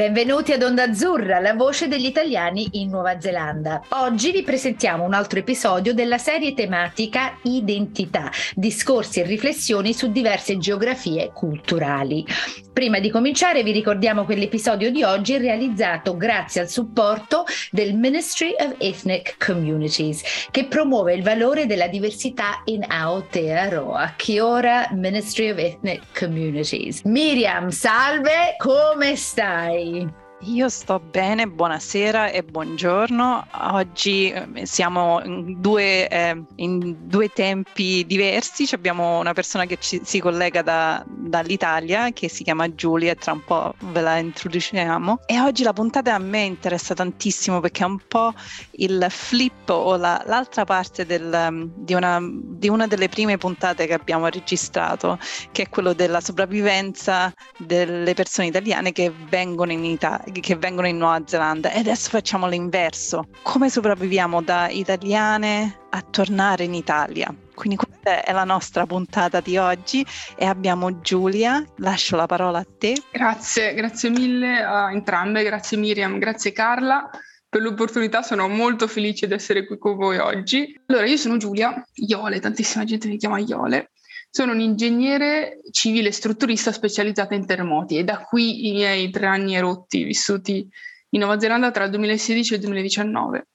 Benvenuti ad Onda Azzurra, la voce degli italiani in Nuova Zelanda. Oggi vi presentiamo un altro episodio della serie tematica Identità, discorsi e riflessioni su diverse geografie culturali. Prima di cominciare vi ricordiamo che l'episodio di oggi è realizzato grazie al supporto del Ministry of Ethnic Communities, che promuove il valore della diversità in Aotearoa. Chiora Ministry of Ethnic Communities. Miriam, salve, come stai? Bye. Io sto bene, buonasera e buongiorno. Oggi eh, siamo in due, eh, in due tempi diversi. Abbiamo una persona che ci, si collega da, dall'Italia che si chiama Giulia tra un po' ve la introduciamo. E oggi la puntata a me interessa tantissimo perché è un po' il flip o la, l'altra parte del, di, una, di una delle prime puntate che abbiamo registrato, che è quello della sopravvivenza delle persone italiane che vengono in Italia che vengono in Nuova Zelanda e adesso facciamo l'inverso. Come sopravviviamo da italiane a tornare in Italia? Quindi questa è la nostra puntata di oggi e abbiamo Giulia, lascio la parola a te. Grazie, grazie mille a entrambe, grazie Miriam, grazie Carla per l'opportunità, sono molto felice di essere qui con voi oggi. Allora, io sono Giulia, Iole, tantissima gente mi chiama Iole. Sono un ingegnere civile strutturista specializzata in terremoti e da qui i miei tre anni erotti vissuti in Nuova Zelanda tra il 2016 e il 2019.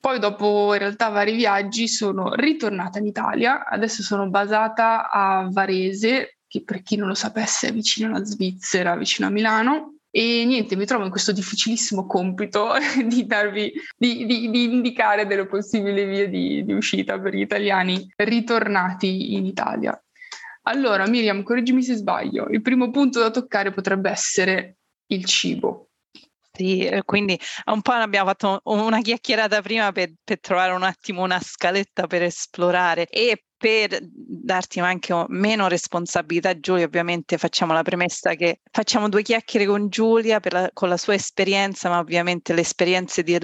Poi dopo in realtà vari viaggi sono ritornata in Italia, adesso sono basata a Varese, che per chi non lo sapesse è vicino alla Svizzera, vicino a Milano, e niente, mi trovo in questo difficilissimo compito di, darvi, di, di, di indicare delle possibili vie di, di uscita per gli italiani ritornati in Italia. Allora, Miriam, correggimi se sbaglio. Il primo punto da toccare potrebbe essere il cibo. Sì, eh, quindi un po' abbiamo fatto una chiacchierata prima per, per, trovare un attimo una scaletta per esplorare e per darti anche meno responsabilità, Giulia, ovviamente facciamo la premessa che facciamo due chiacchiere con Giulia la, con la sua esperienza, ma ovviamente le esperienze di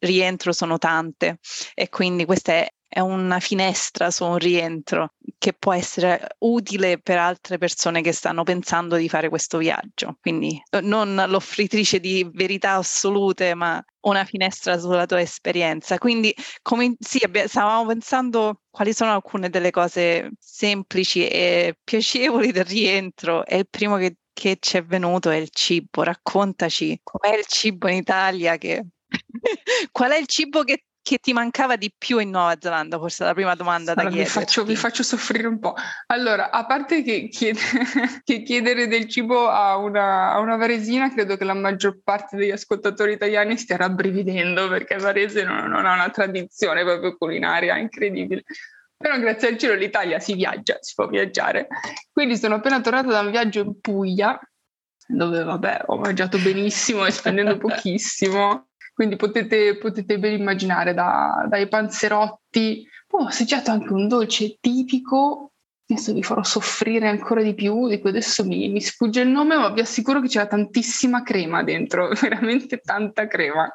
rientro sono tante e quindi questa è è una finestra su un rientro che può essere utile per altre persone che stanno pensando di fare questo viaggio. Quindi eh, non l'offritrice di verità assolute, ma una finestra sulla tua esperienza. Quindi come, sì, stavamo pensando quali sono alcune delle cose semplici e piacevoli del rientro e il primo che, che ci è venuto è il cibo. Raccontaci com'è il cibo in Italia che... Qual è il cibo che che ti mancava di più in Nuova Zelanda? Forse è la prima domanda allora, da chiedere. Vi faccio, vi faccio, soffrire un po'. Allora, a parte che, chied- che chiedere del cibo a una, a una, varesina, credo che la maggior parte degli ascoltatori italiani stia rabbrividendo perché Varese non, non ha una tradizione proprio culinaria incredibile. Però grazie al cielo l'Italia si viaggia, si può viaggiare. Quindi sono appena tornata da un viaggio in Puglia, dove vabbè ho mangiato benissimo e spendendo pochissimo quindi potete, potete ben immaginare da, dai panzerotti. Poi ho assaggiato anche un dolce tipico, adesso vi farò soffrire ancora di più, di cui adesso mi, mi sfugge il nome, ma vi assicuro che c'era tantissima crema dentro, veramente tanta crema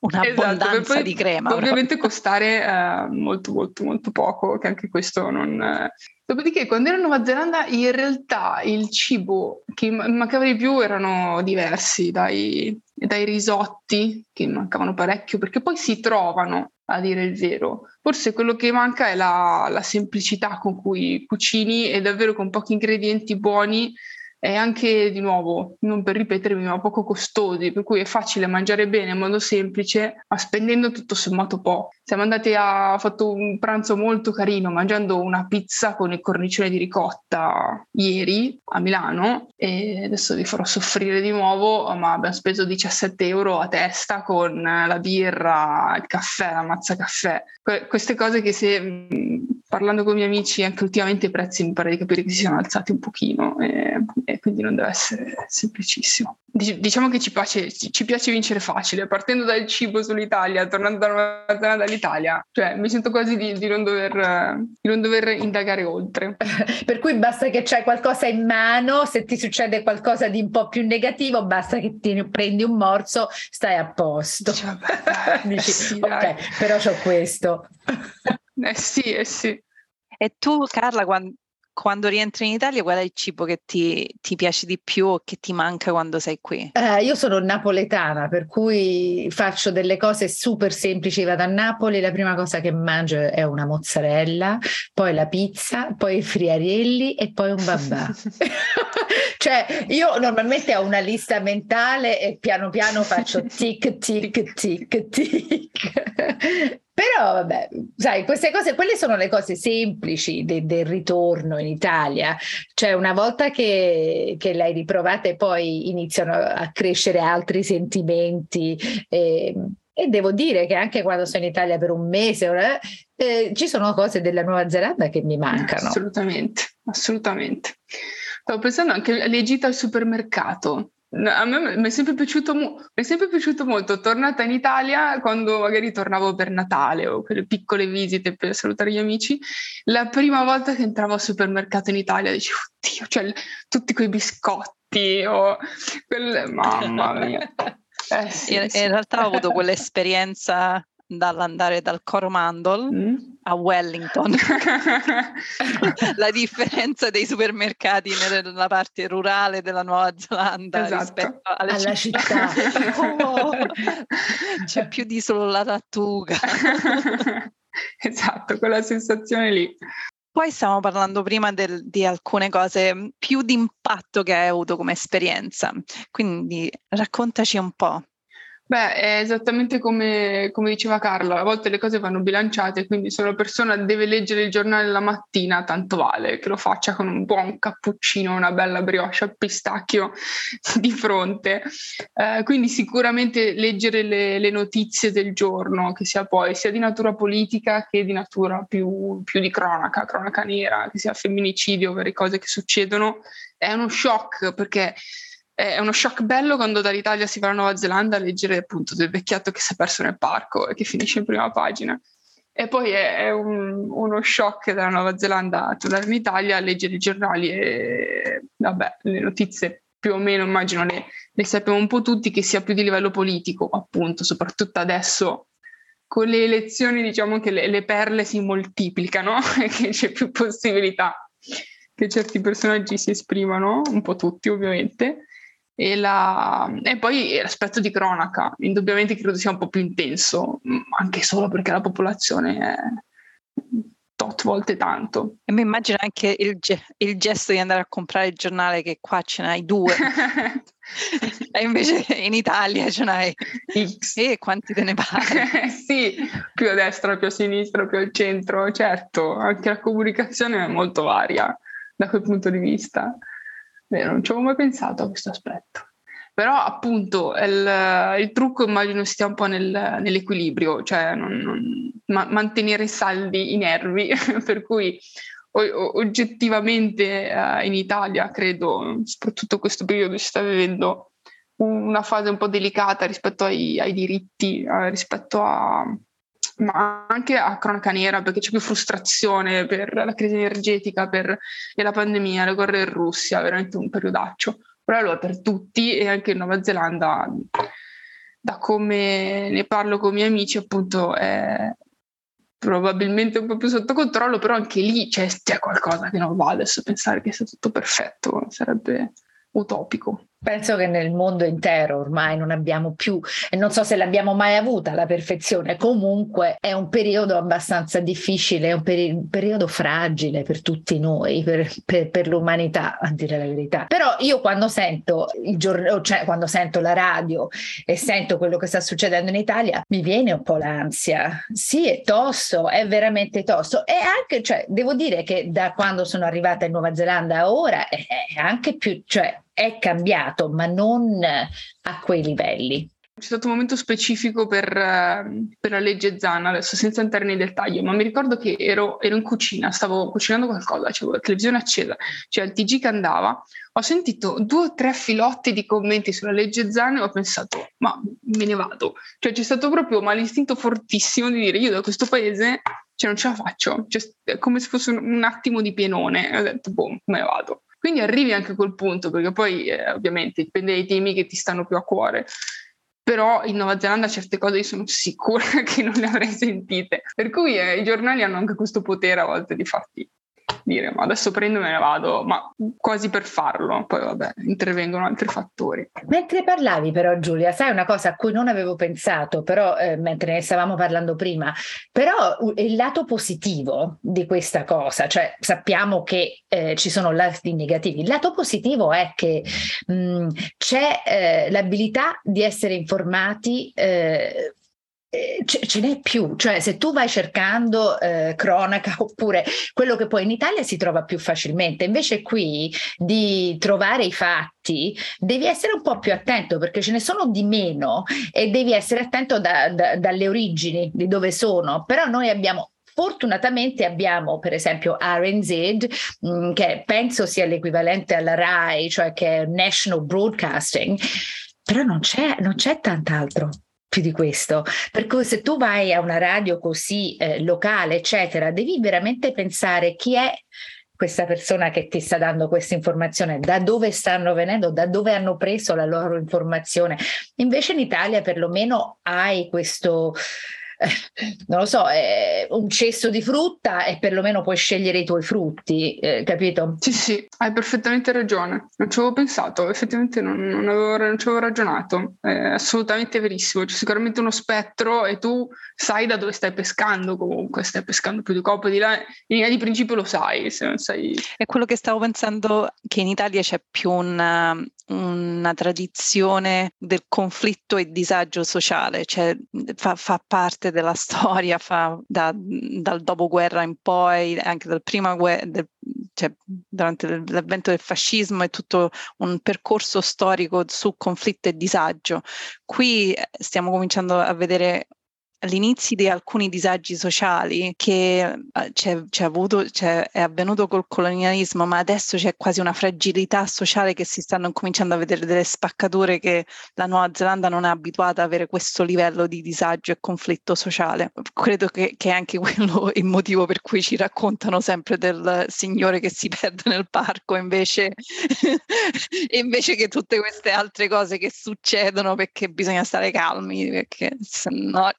un'abbondanza esatto, di crema. Ovviamente però. costare eh, molto molto molto poco, che anche questo non... Eh. Dopodiché quando ero in Nuova Zelanda in realtà il cibo che mancava di più erano diversi dai, dai risotti che mancavano parecchio perché poi si trovano a dire il vero. Forse quello che manca è la, la semplicità con cui cucini e davvero con pochi ingredienti buoni e anche di nuovo, non per ripetermi, ma poco costosi, per cui è facile mangiare bene in modo semplice, ma spendendo tutto sommato poco. Siamo andati a fatto un pranzo molto carino mangiando una pizza con il cornicione di ricotta ieri a Milano e adesso vi farò soffrire di nuovo, ma abbiamo speso 17 euro a testa con la birra, il caffè, la mazza caffè. Que- queste cose che se parlando con i miei amici anche ultimamente i prezzi mi pare di capire che si sono alzati un pochino e, e quindi non deve essere semplicissimo. Diciamo che ci piace, ci piace, vincere facile, partendo dal cibo sull'Italia, tornando da Nuova Zelanda all'Italia, cioè mi sento quasi di, di, non, dover, di non dover indagare oltre. per cui basta che c'hai qualcosa in mano, se ti succede qualcosa di un po' più negativo, basta che ti prendi un morso, stai a posto. Dici, vabbè, Dici, sì, ok, però c'ho questo. Eh sì, eh sì. E tu, Carla, quando, quando rientri in Italia, qual è il cibo che ti, ti piace di più o che ti manca quando sei qui? Eh, io sono napoletana, per cui faccio delle cose super semplici. Vado a Napoli, la prima cosa che mangio è una mozzarella, poi la pizza, poi i friarielli e poi un babà. cioè, io normalmente ho una lista mentale e piano piano faccio tic, tic, tic, tic. Però vabbè, sai, queste cose, quelle sono le cose semplici de, del ritorno in Italia. Cioè, una volta che, che l'hai riprovata e poi iniziano a crescere altri sentimenti. E, e devo dire che anche quando sono in Italia per un mese, eh, ci sono cose della Nuova Zelanda che mi mancano. Assolutamente, assolutamente. Stavo pensando anche alle gite al supermercato. A me mi è sempre piaciuto, mi è sempre piaciuto molto, tornata in Italia quando magari tornavo per Natale o quelle piccole visite per salutare gli amici, la prima volta che entravo al supermercato in Italia dicevo, oddio, cioè tutti quei biscotti o quelle, mamma mia. Eh, sì, in, sì. in realtà ho avuto quell'esperienza dall'andare dal Coromandel mm. a Wellington. la differenza dei supermercati nella parte rurale della Nuova Zelanda esatto. rispetto alla città. città. Oh, c'è più di solo la tattuga. esatto, quella sensazione lì. Poi stiamo parlando prima del, di alcune cose più di impatto che hai avuto come esperienza, quindi raccontaci un po'. Beh, è esattamente come, come, diceva Carla, a volte le cose vanno bilanciate, quindi se una persona deve leggere il giornale la mattina, tanto vale che lo faccia con un buon cappuccino, una bella brioche a pistacchio di fronte. Eh, quindi sicuramente leggere le, le, notizie del giorno, che sia poi sia di natura politica che di natura più, più di cronaca, cronaca nera, che sia femminicidio, varie cose che succedono, è uno shock perché è uno shock bello quando dall'Italia si va alla Nuova Zelanda a leggere appunto del vecchietto che si è perso nel parco e che finisce in prima pagina. E poi è, un, uno shock dalla Nuova Zelanda a tornare in Italia a leggere i giornali e vabbè, le notizie più o meno immagino le, le sappiamo un po' tutti che sia più di livello politico, appunto, soprattutto adesso con le elezioni diciamo che le, le perle si moltiplicano e che c'è più possibilità che certi personaggi si esprimano, un po' tutti ovviamente, e, la... e, poi l'aspetto di cronaca, indubbiamente credo sia un po' più intenso, mm, anche solo perché la popolazione è tot volte tanto. E mi immagino anche il, ge- il gesto di andare a comprare il giornale che qua ce n'hai due. e invece in Italia ce n'hai X. E quanti te ne pare? sì, più a destra, più a sinistra, più al centro, certo, anche la comunicazione è molto varia da quel punto di vista. Beh, non ci avevo mai pensato a questo aspetto. Però appunto il, il trucco immagino stia un po' nel, nell'equilibrio, cioè non, non, ma, mantenere saldi i nervi, per cui oggettivamente eh, in Italia credo, soprattutto questo periodo si sta vivendo una fase un po' delicata rispetto ai, ai diritti, eh, rispetto a, ma anche a cronaca nera perché c'è più frustrazione per la crisi energetica per, e la pandemia, le guerre in Russia, veramente un periodaccio. Però lo è per tutti e anche in Nuova Zelanda, da come ne parlo con i miei amici, appunto è probabilmente un po' più sotto controllo, però anche lì c'è, c'è qualcosa che non va adesso pensare che sia tutto perfetto, sarebbe utopico. Penso che nel mondo intero ormai non abbiamo più, e non so se l'abbiamo mai avuta la perfezione, comunque è un periodo abbastanza difficile, è un peri- periodo fragile per tutti noi, per, per, per, l'umanità, a dire la verità. Però io quando sento giorno, cioè quando sento la radio e sento quello che sta succedendo in Italia, mi viene un po' l'ansia. Sì, è tosto, è veramente tosto. E anche, cioè, devo dire che da quando sono arrivata in Nuova Zelanda a ora è anche più, cioè, è cambiato, ma non a quei livelli. C'è stato un momento specifico per, ehm, per, la legge Zan, adesso senza entrare nei dettagli, ma mi ricordo che ero, ero in cucina, stavo cucinando qualcosa, c'era la televisione accesa, c'era il TG che andava, ho sentito due o tre filotti di commenti sulla legge Zan e ho pensato, ma me ne vado. Cioè c'è stato proprio ma l'istinto fortissimo di dire io da questo paese cioè, non ce la faccio, cioè, come se fosse un, un attimo di pienone, e ho detto, boh, me ne vado. Quindi arrivi anche a quel punto, perché poi eh, ovviamente dipende dai temi che ti stanno più a cuore però in Nuova Zelanda certe cose io sono sicura che non le avrei sentite. Per cui eh, i giornali hanno anche questo potere a volte di farti dire ma adesso prendo e me ne vado, ma quasi per farlo, poi vabbè, intervengono altri fattori. Mentre parlavi però Giulia, sai una cosa a cui non avevo pensato, però eh, mentre ne stavamo parlando prima, però il lato positivo di questa cosa, cioè sappiamo che eh, ci sono lati negativi, il lato positivo è che mh, mm, c'è eh, l'abilità di essere informati eh, eh, ce, n'è più, cioè se tu vai cercando eh, cronaca oppure quello che poi in Italia si trova più facilmente, invece qui di trovare i fatti devi essere un po' più attento perché ce ne sono di meno e devi essere attento da, da, dalle origini di dove sono, però noi abbiamo Fortunatamente abbiamo per esempio RNZ, mh, mm, che penso sia l'equivalente alla RAI, cioè che è National Broadcasting, però non c'è, non c'è tant'altro più di questo. Per cui se tu vai a una radio così eh, locale, eccetera, devi veramente pensare chi è questa persona che ti sta dando questa informazione, da dove stanno venendo, da dove hanno preso la loro informazione. Invece in Italia perlomeno hai questo non lo so, è un cesto di frutta e perlomeno puoi scegliere i tuoi frutti, eh, capito? Sì, sì, hai perfettamente ragione. Non ci avevo pensato, effettivamente non, non, avevo, non ci avevo ragionato. È assolutamente verissimo. C'è sicuramente uno spettro e tu sai da dove stai pescando comunque, stai pescando più di qua, di là. In linea di principio lo sai, se non sai. È quello che stavo pensando che in Italia c'è più una, una tradizione del conflitto e disagio sociale, cioè fa, fa parte della storia fa da, dal dopoguerra in poi, anche dal prima guerra, del, cioè, durante l'avvento del fascismo è tutto un percorso storico su conflitto e disagio. Qui eh, stiamo cominciando a vedere all'inizio di alcuni disagi sociali che eh, c'è, c'è, avuto, c'è, è avvenuto col colonialismo, ma adesso c'è quasi una fragilità sociale che si stanno cominciando a vedere delle spaccature che la Nuova Zelanda non è abituata ad avere questo livello di disagio e conflitto sociale. Credo che, che è anche quello il motivo per cui ci raccontano sempre del signore che si perde nel parco invece, invece che tutte queste altre cose che succedono perché bisogna stare calmi, perché se no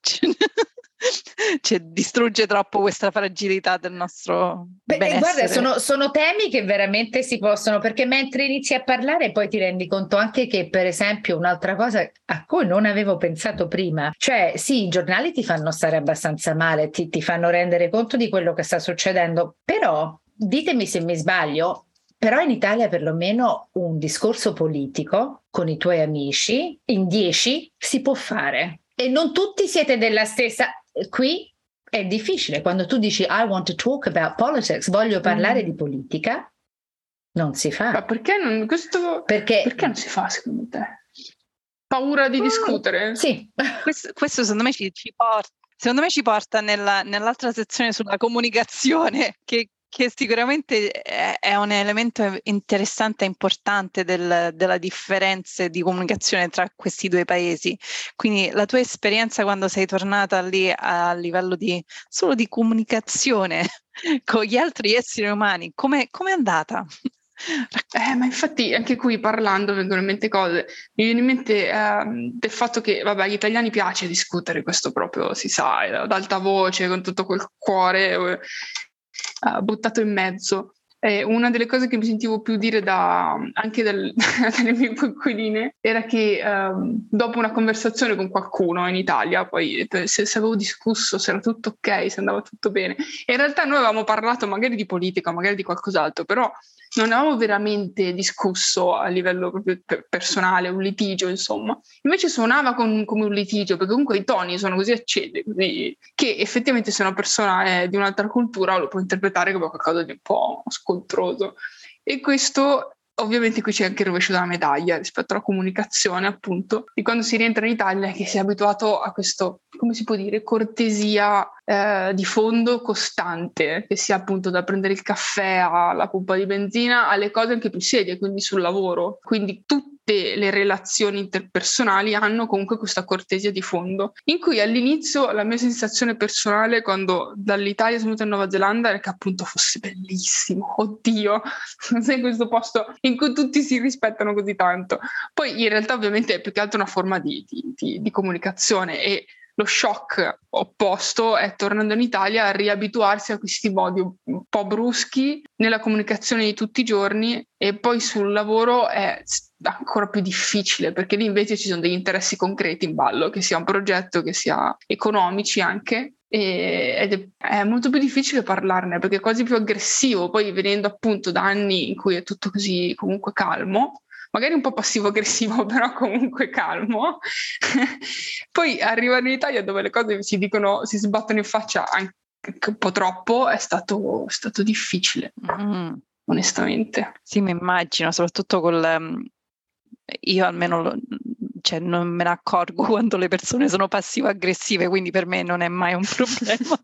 cioè, distrugge troppo questa fragilità del nostro Beh, guarda, sono, sono, temi che veramente si possono, perché mentre inizi a parlare poi ti rendi conto anche che, per esempio, un'altra cosa a cui non avevo pensato prima, cioè sì, i giornali ti fanno stare abbastanza male, ti, ti fanno rendere conto di quello che sta succedendo, però ditemi se mi sbaglio, però in Italia perlomeno un discorso politico con i tuoi amici in dieci si può fare e non tutti siete della stessa. Qui è difficile quando tu dici I want to talk about politics, voglio parlare mm. di politica, non si fa. Ma perché non, questo, perché, perché non si fa secondo te? Paura di mm, discutere? Sì. Questo, questo, secondo me ci, ci porta. Secondo me ci porta nella, nell'altra sezione sulla comunicazione, che, che sicuramente è un elemento interessante e importante del, della differenza di comunicazione tra questi due paesi. Quindi la tua esperienza quando sei tornata lì a livello di solo di comunicazione con gli altri esseri umani, come è andata? Eh, ma infatti anche qui parlando vengono in mente cose. Mi viene in mente eh, del fatto che, vabbè, agli italiani piace discutere questo proprio, si sa, ad alta voce, con tutto quel cuore uh, buttato in mezzo. E una delle cose che mi sentivo più dire da, anche dal, dalle mie coinquiline era che um, dopo una conversazione con qualcuno in Italia, poi se, se, avevo discusso, se era tutto ok, se andava tutto bene, in realtà noi avevamo parlato magari di politica, magari di qualcos'altro, però non avevamo veramente discusso a livello proprio personale, un litigio, insomma. Invece suonava con, come un litigio, perché comunque i toni sono così accesi, così, che effettivamente se una persona è di un'altra cultura lo può interpretare come qualcosa di un po' scontroso. E questo ovviamente qui c'è anche il rovescio della medaglia rispetto alla comunicazione, appunto, di quando si rientra in Italia che si è abituato a questo, come si può dire, cortesia eh, di fondo costante, che sia appunto da prendere il caffè alla pompa di benzina alle cose anche più serie, quindi sul lavoro. Quindi tutte le relazioni interpersonali hanno comunque questa cortesia di fondo, in cui all'inizio la mia sensazione personale quando dall'Italia sono venuta in Nuova Zelanda era che appunto fosse bellissimo, oddio, sei in questo posto in cui tutti si rispettano così tanto. Poi in realtà ovviamente è più che altro una forma di, di, di, di comunicazione e lo shock opposto è tornando in Italia a riabituarsi a questi modi un po' bruschi nella comunicazione di tutti i giorni e poi sul lavoro è ancora più difficile perché lì invece ci sono degli interessi concreti in ballo, che sia un progetto, che sia economici anche ed è molto più difficile parlarne perché è quasi più aggressivo, poi venendo appunto da anni in cui è tutto così comunque calmo, magari un po' passivo-aggressivo, però comunque calmo. Poi arrivare in Italia dove le cose si dicono, si sbattono in faccia anche un po' troppo, è stato, è stato difficile, mm. onestamente. Sì, mi immagino, soprattutto col... Ehm, io almeno lo, cioè, non me ne accorgo quando le persone sono passivo-aggressive, quindi per me non è mai un problema.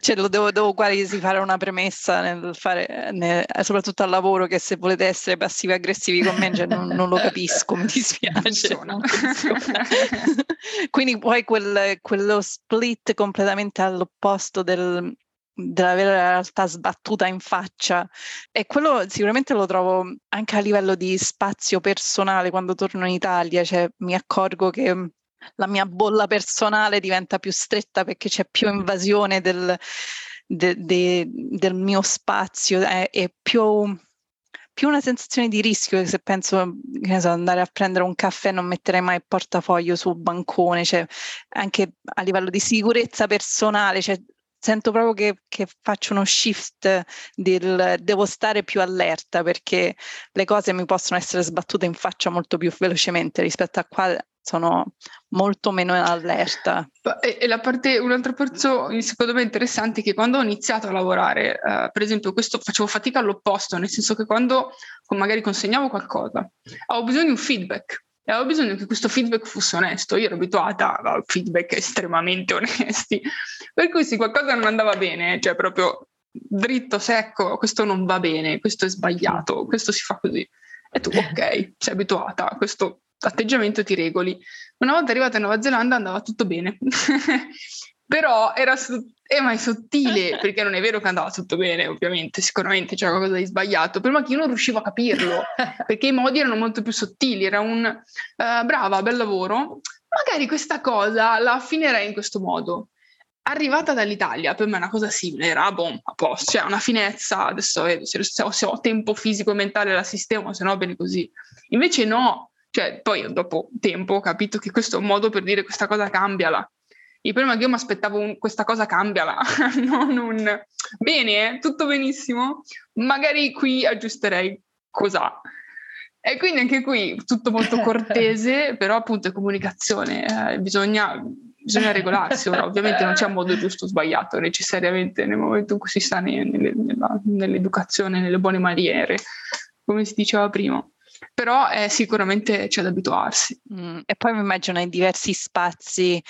Cioè, lo devo, devo quasi fare una premessa nel fare, nel, soprattutto al lavoro, che se volete essere passivi aggressivi con me, cioè, non, non, lo capisco, mi dispiace. Quindi poi quel, quello split completamente all'opposto del, dell'avere la realtà sbattuta in faccia e quello sicuramente lo trovo anche a livello di spazio personale quando torno in Italia, cioè mi accorgo che la mia bolla personale diventa più stretta perché c'è più invasione del, de, de, del mio spazio e eh, più, più, una sensazione di rischio se penso che so, andare a prendere un caffè non metterei mai il portafoglio sul bancone, cioè anche a livello di sicurezza personale, cioè, sento proprio che, che, faccio uno shift del devo stare più allerta perché le cose mi possono essere sbattute in faccia molto più velocemente rispetto a qua sono molto meno allerta. E, la parte, un'altra parte secondo me interessante è che quando ho iniziato a lavorare, uh, per esempio, questo facevo fatica all'opposto, nel senso che quando magari consegnavo qualcosa, avevo bisogno di un feedback e avevo bisogno che questo feedback fosse onesto. Io ero abituata a feedback estremamente onesti, per cui se qualcosa non andava bene, cioè proprio dritto, secco, questo non va bene, questo è sbagliato, questo si fa così. E tu, ok, sei abituata questo atteggiamento ti regoli. Una volta arrivata in Nuova Zelanda andava tutto bene, però era su- eh, ma è sottile, perché non è vero che andava tutto bene, ovviamente, sicuramente c'era qualcosa di sbagliato, prima che io non riuscivo a capirlo, perché i modi erano molto più sottili, era un uh, brava, bel lavoro, magari questa cosa la affinerei in questo modo. Arrivata dall'Italia, per me è una cosa simile, era boh, a posto, cioè una finezza, adesso vedo se, se, se ho tempo fisico e mentale la sistemo, se no bene così. Invece no, cioè, poi dopo tempo ho capito che questo è un modo per dire questa cosa cambiala. Il problema è che io mi aspettavo un, questa cosa cambiala, non un bene, tutto benissimo, magari qui aggiusterei cos'ha. E quindi anche qui tutto molto cortese, però appunto è comunicazione, eh, bisogna, bisogna regolarsi. Ora, ovviamente non c'è un modo giusto o sbagliato necessariamente nel momento in cui si sta ne, nelle, nella, nell'educazione, nelle buone maniere, come si diceva prima però eh, sicuramente c'è da abituarsi. Mm, e poi mi immagino nei diversi spazi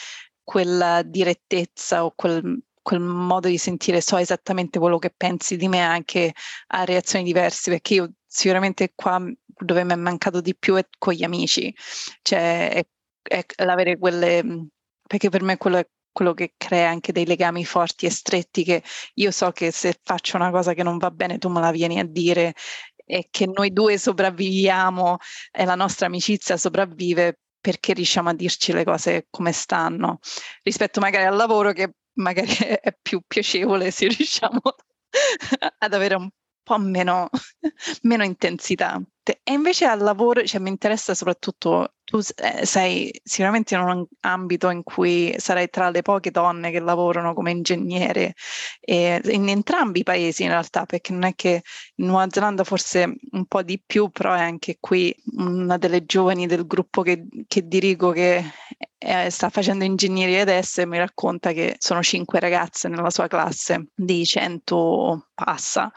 quella direttezza o quel, quel, modo di sentire so esattamente quello che pensi di me anche a reazioni diverse, perché io sicuramente qua dove mi è mancato di più è con gli amici, cioè è, è l'avere quelle, perché per me quello è quello che crea anche dei legami forti e stretti che io so che se faccio una cosa che non va bene tu me la vieni a dire e che noi due sopravviviamo e la nostra amicizia sopravvive perché riusciamo a dirci le cose come stanno, rispetto magari al lavoro che magari è più piacevole se riusciamo ad avere un po' meno, meno intensità. E invece al lavoro, cioè, mi interessa soprattutto, tu eh, sei sicuramente in un ambito in cui sarai tra le poche donne che lavorano come ingegnere eh, in entrambi i paesi in realtà, perché non è che in Nuova Zelanda forse un po' di più, però è anche qui una delle giovani del gruppo che, che dirigo che eh, sta facendo ingegneria adesso e mi racconta che sono cinque ragazze nella sua classe di 100 passa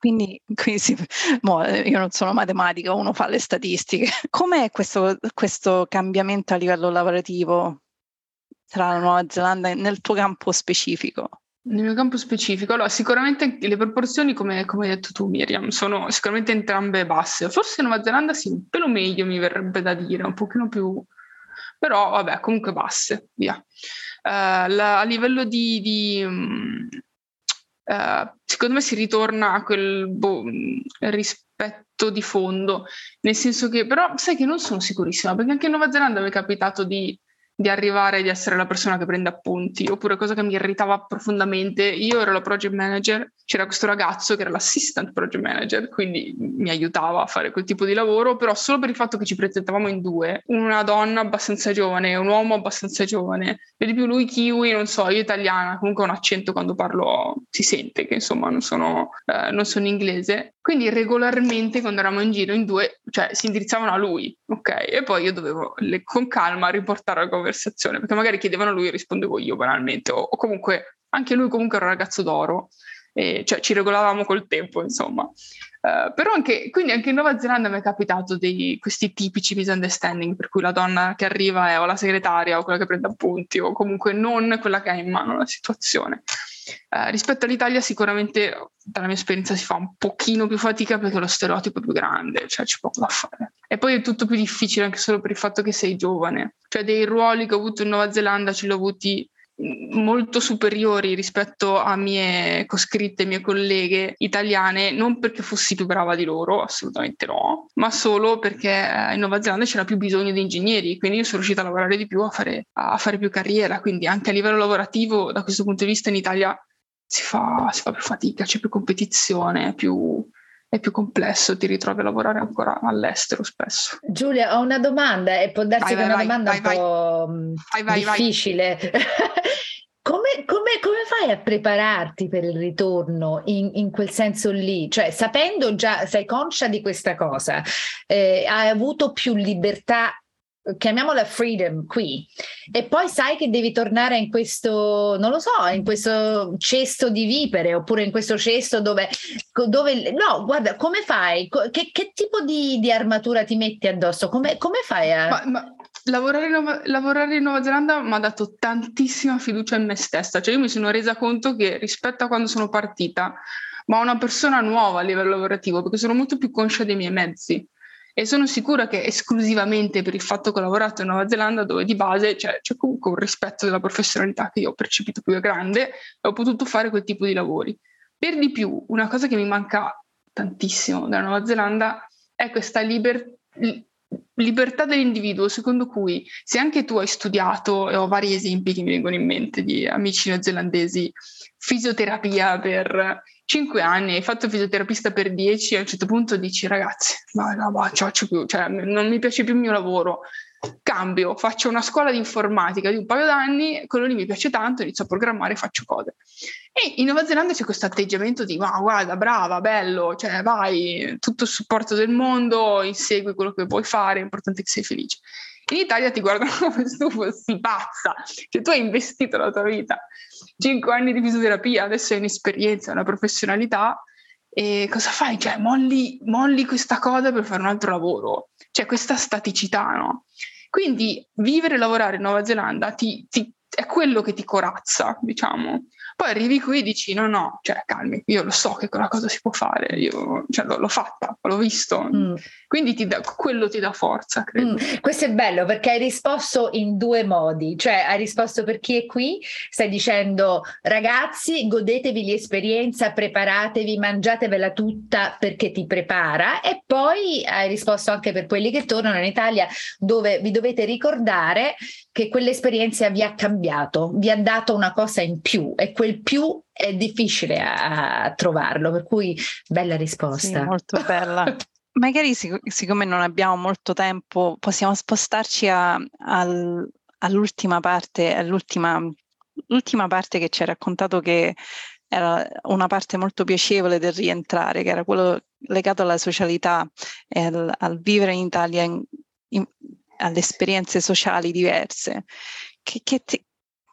Quindi, quindi sì, mo, io non sono matematica, uno fa le statistiche. Com'è questo, questo cambiamento a livello lavorativo tra la Nuova Zelanda nel tuo campo specifico? Nel mio campo specifico, allora sicuramente le proporzioni, come, come, hai detto tu Miriam, sono sicuramente entrambe basse. Forse in Nuova Zelanda sì, un pelo meglio mi verrebbe da dire, un pochino più... però vabbè, comunque basse, via. Uh, la, a livello di, di uh, secondo me si ritorna a quel boh, rispetto di fondo, nel senso che però sai che non sono sicurissima, perché anche in Nuova Zelanda mi è capitato di di arrivare di essere la persona che prende appunti, oppure cosa che mi irritava profondamente, io ero la project manager, c'era questo ragazzo che era l'assistant project manager, quindi mi aiutava a fare quel tipo di lavoro, però solo per il fatto che ci presentavamo in due, una donna abbastanza giovane e un uomo abbastanza giovane, per di più lui kiwi, non so, io italiana, comunque un accento quando parlo si sente che insomma non sono, eh, non sono inglese, quindi regolarmente quando eravamo in giro in due, cioè si indirizzavano a lui, ok? E poi io dovevo le, con calma riportare la conversazione, perché magari chiedevano lui e rispondevo io banalmente, o, o comunque anche lui comunque era un ragazzo d'oro, e, cioè ci regolavamo col tempo, insomma. Uh, però anche, quindi anche in Nuova Zelanda mi è capitato di questi tipici misunderstanding, per cui la donna che arriva è o la segretaria o quella che prende appunti, o comunque non quella che ha in mano la situazione. Uh, rispetto all'Italia sicuramente dalla mia esperienza si fa un pochino più fatica perché lo stereotipo è più grande, cioè c'è poco da fare. E poi è tutto più difficile anche solo per il fatto che sei giovane. Cioè dei ruoli che ho avuto in Nuova Zelanda ce li ho avuti molto superiori rispetto a mie coscritte, mie colleghe italiane, non perché fossi più brava di loro, assolutamente no, ma solo perché eh, in Nuova Zelanda c'era più bisogno di ingegneri, quindi io sono riuscita a lavorare di più, a fare, a fare più carriera, quindi anche a livello lavorativo da questo punto di vista in Italia si fa, si fa più fatica, c'è più competizione, più, è più complesso, ti ritrovi a lavorare ancora all'estero spesso. Giulia, ho una domanda e può darsi vai, che è una domanda vai, un po' difficile. Come, come, fai a prepararti per il ritorno in, in, quel senso lì? Cioè, sapendo già, sei conscia di questa cosa, eh, hai avuto più libertà chiamiamola freedom qui. E poi sai che devi tornare in questo non lo so in questo cesto di vipere oppure in questo cesto dove, dove no guarda come fai? Che, che tipo di, di, armatura ti metti addosso? Come, come fai a ma, ma lavorare, in Nuova, lavorare in Nuova Zelanda mi ha dato tantissima fiducia in me stessa cioè io mi sono resa conto che rispetto a quando sono partita ma una persona nuova a livello lavorativo perché sono molto più conscia dei miei mezzi e sono sicura che esclusivamente per il fatto che ho lavorato in Nuova Zelanda, dove di base c'è, c'è comunque un rispetto della professionalità che io ho percepito più grande, ho potuto fare quel tipo di lavori. Per di più, una cosa che mi manca tantissimo della Nuova Zelanda è questa liber- libertà dell'individuo, secondo cui se anche tu hai studiato, e ho vari esempi che mi vengono in mente di amici neozelandesi, fisioterapia per cinque anni, hai fatto fisioterapista per dieci, a un certo punto dici ragazzi, no, no, no, faccio più, cioè, non mi piace più il mio lavoro, cambio, faccio una scuola di informatica di un paio d'anni, quello lì mi piace tanto, inizio a programmare, faccio cose. E in Nuova Zelanda c'è questo atteggiamento di, ma guarda, brava, bello, cioè vai, tutto il supporto del mondo, insegui quello che vuoi fare, è importante che sei felice. In Italia ti guardano come se tu fossi pazza, cioè tu hai investito la tua vita, cinque anni di fisioterapia, adesso hai un'esperienza, una professionalità e cosa fai? Cioè molli, molli questa cosa per fare un altro lavoro, cioè questa staticità, no? Quindi vivere e lavorare in Nuova Zelanda ti, ti, è quello che ti corazza, diciamo. Poi arrivi qui e dici: no, no, cioè calmi, io lo so che quella cosa si può fare, io cioè, l'ho, l'ho, fatta, l'ho visto. Mm. Quindi ti dà, quello ti dà forza, credo. Mm. Questo è bello perché hai risposto in due modi, cioè hai risposto per chi è qui, stai dicendo ragazzi, godetevi l'esperienza, preparatevi, mangiatevela tutta perché ti prepara e poi hai risposto anche per quelli che tornano in Italia dove vi dovete ricordare che quell'esperienza vi ha cambiato, vi ha dato una cosa in più e quel più è difficile a, a trovarlo, per cui bella risposta. Sì, molto bella. Magari sic- siccome non abbiamo molto tempo, possiamo spostarci a, al, all'ultima parte, all'ultima l'ultima parte che ci hai raccontato che era una parte molto piacevole del rientrare, che era quello legato alla socialità e al, al vivere in Italia in, in, alle esperienze sociali diverse. Che, che, ti,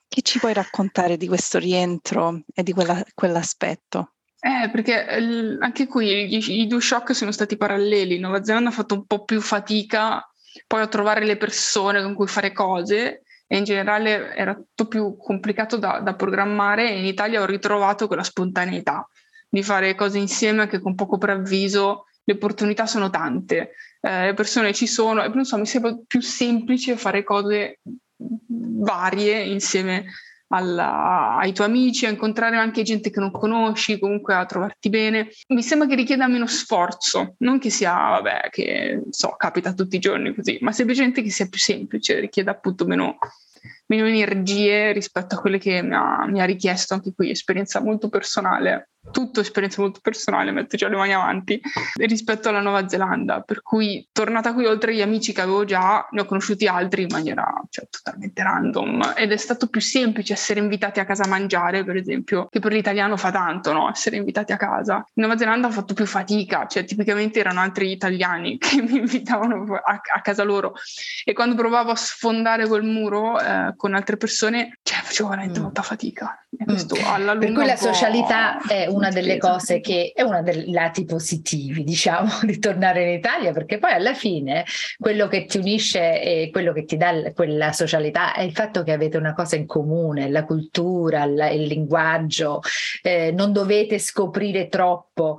che, ci puoi raccontare di questo rientro e di quella, quell'aspetto? Eh, perché il, anche qui i, i, due shock sono stati paralleli. Nuova Zelanda ha fatto un po' più fatica poi a trovare le persone con cui fare cose e in generale era tutto più complicato da, da programmare e in Italia ho ritrovato quella spontaneità di fare cose insieme anche con poco preavviso. Le opportunità sono tante, eh, le persone ci sono e non so, mi sembra più semplice fare cose varie insieme alla, ai tuoi amici, a incontrare anche gente che non conosci, comunque a trovarti bene. Mi sembra che richieda meno sforzo, non che sia, vabbè, che so, capita tutti i giorni così, ma semplicemente che sia più semplice, richieda appunto meno, meno energie rispetto a quelle che mi ha, mi ha richiesto anche qui, esperienza molto personale tutto esperienza molto personale, metto già le mani avanti, rispetto alla Nuova Zelanda. Per cui, tornata qui, oltre agli amici che avevo già, ne ho conosciuti altri in maniera cioè, totalmente random. Ed è stato più semplice essere invitati a casa a mangiare, per esempio, che per l'italiano fa tanto, no? Essere invitati a casa. In Nuova Zelanda ho fatto più fatica, cioè tipicamente erano altri italiani che mi invitavano a, a casa loro. E quando provavo a sfondare quel muro eh, con altre persone, cioè, facevo veramente mm. molta fatica. E questo mm. alla lunga per cui la socialità è una delle cose che è uno dei lati positivi, diciamo, di tornare in Italia, perché poi alla fine quello che ti unisce e quello che ti dà quella socialità è il fatto che avete una cosa in comune, la cultura, la, il linguaggio, eh, non dovete scoprire troppo.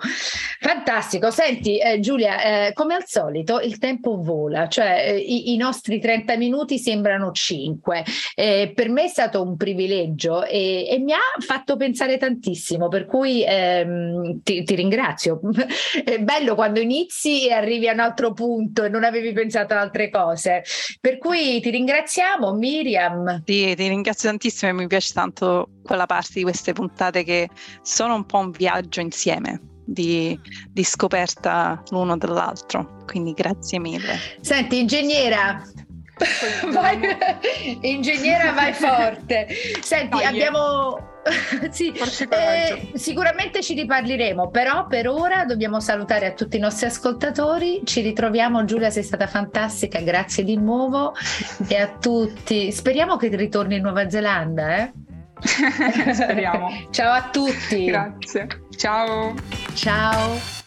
Fantastico. Senti, eh, Giulia, eh, come al solito il tempo vola, cioè eh, i, i, nostri 30 minuti sembrano 5. Eh, per me è stato un privilegio e, e mi ha fatto pensare tantissimo, per cui ehm, ti, ti, ringrazio. È bello quando inizi e arrivi a un altro punto e non avevi pensato ad altre cose. Per cui ti ringraziamo, Miriam. Sì, ti ringrazio tantissimo e mi piace tanto quella parte di queste puntate che sono un po' un viaggio insieme. Di, di, scoperta l'uno dell'altro. Quindi grazie mille. Senti, ingegnera. Vai, ingegnera, vai forte. Senti, Dai, abbiamo sì, eh, sicuramente ci riparleremo, però per ora dobbiamo salutare a tutti i nostri ascoltatori. Ci ritroviamo, Giulia, sei stata fantastica, grazie di nuovo e a tutti. Speriamo che ritorni in Nuova Zelanda, eh? Speriamo. Ciao a tutti. Grazie. Ciao. Ciao.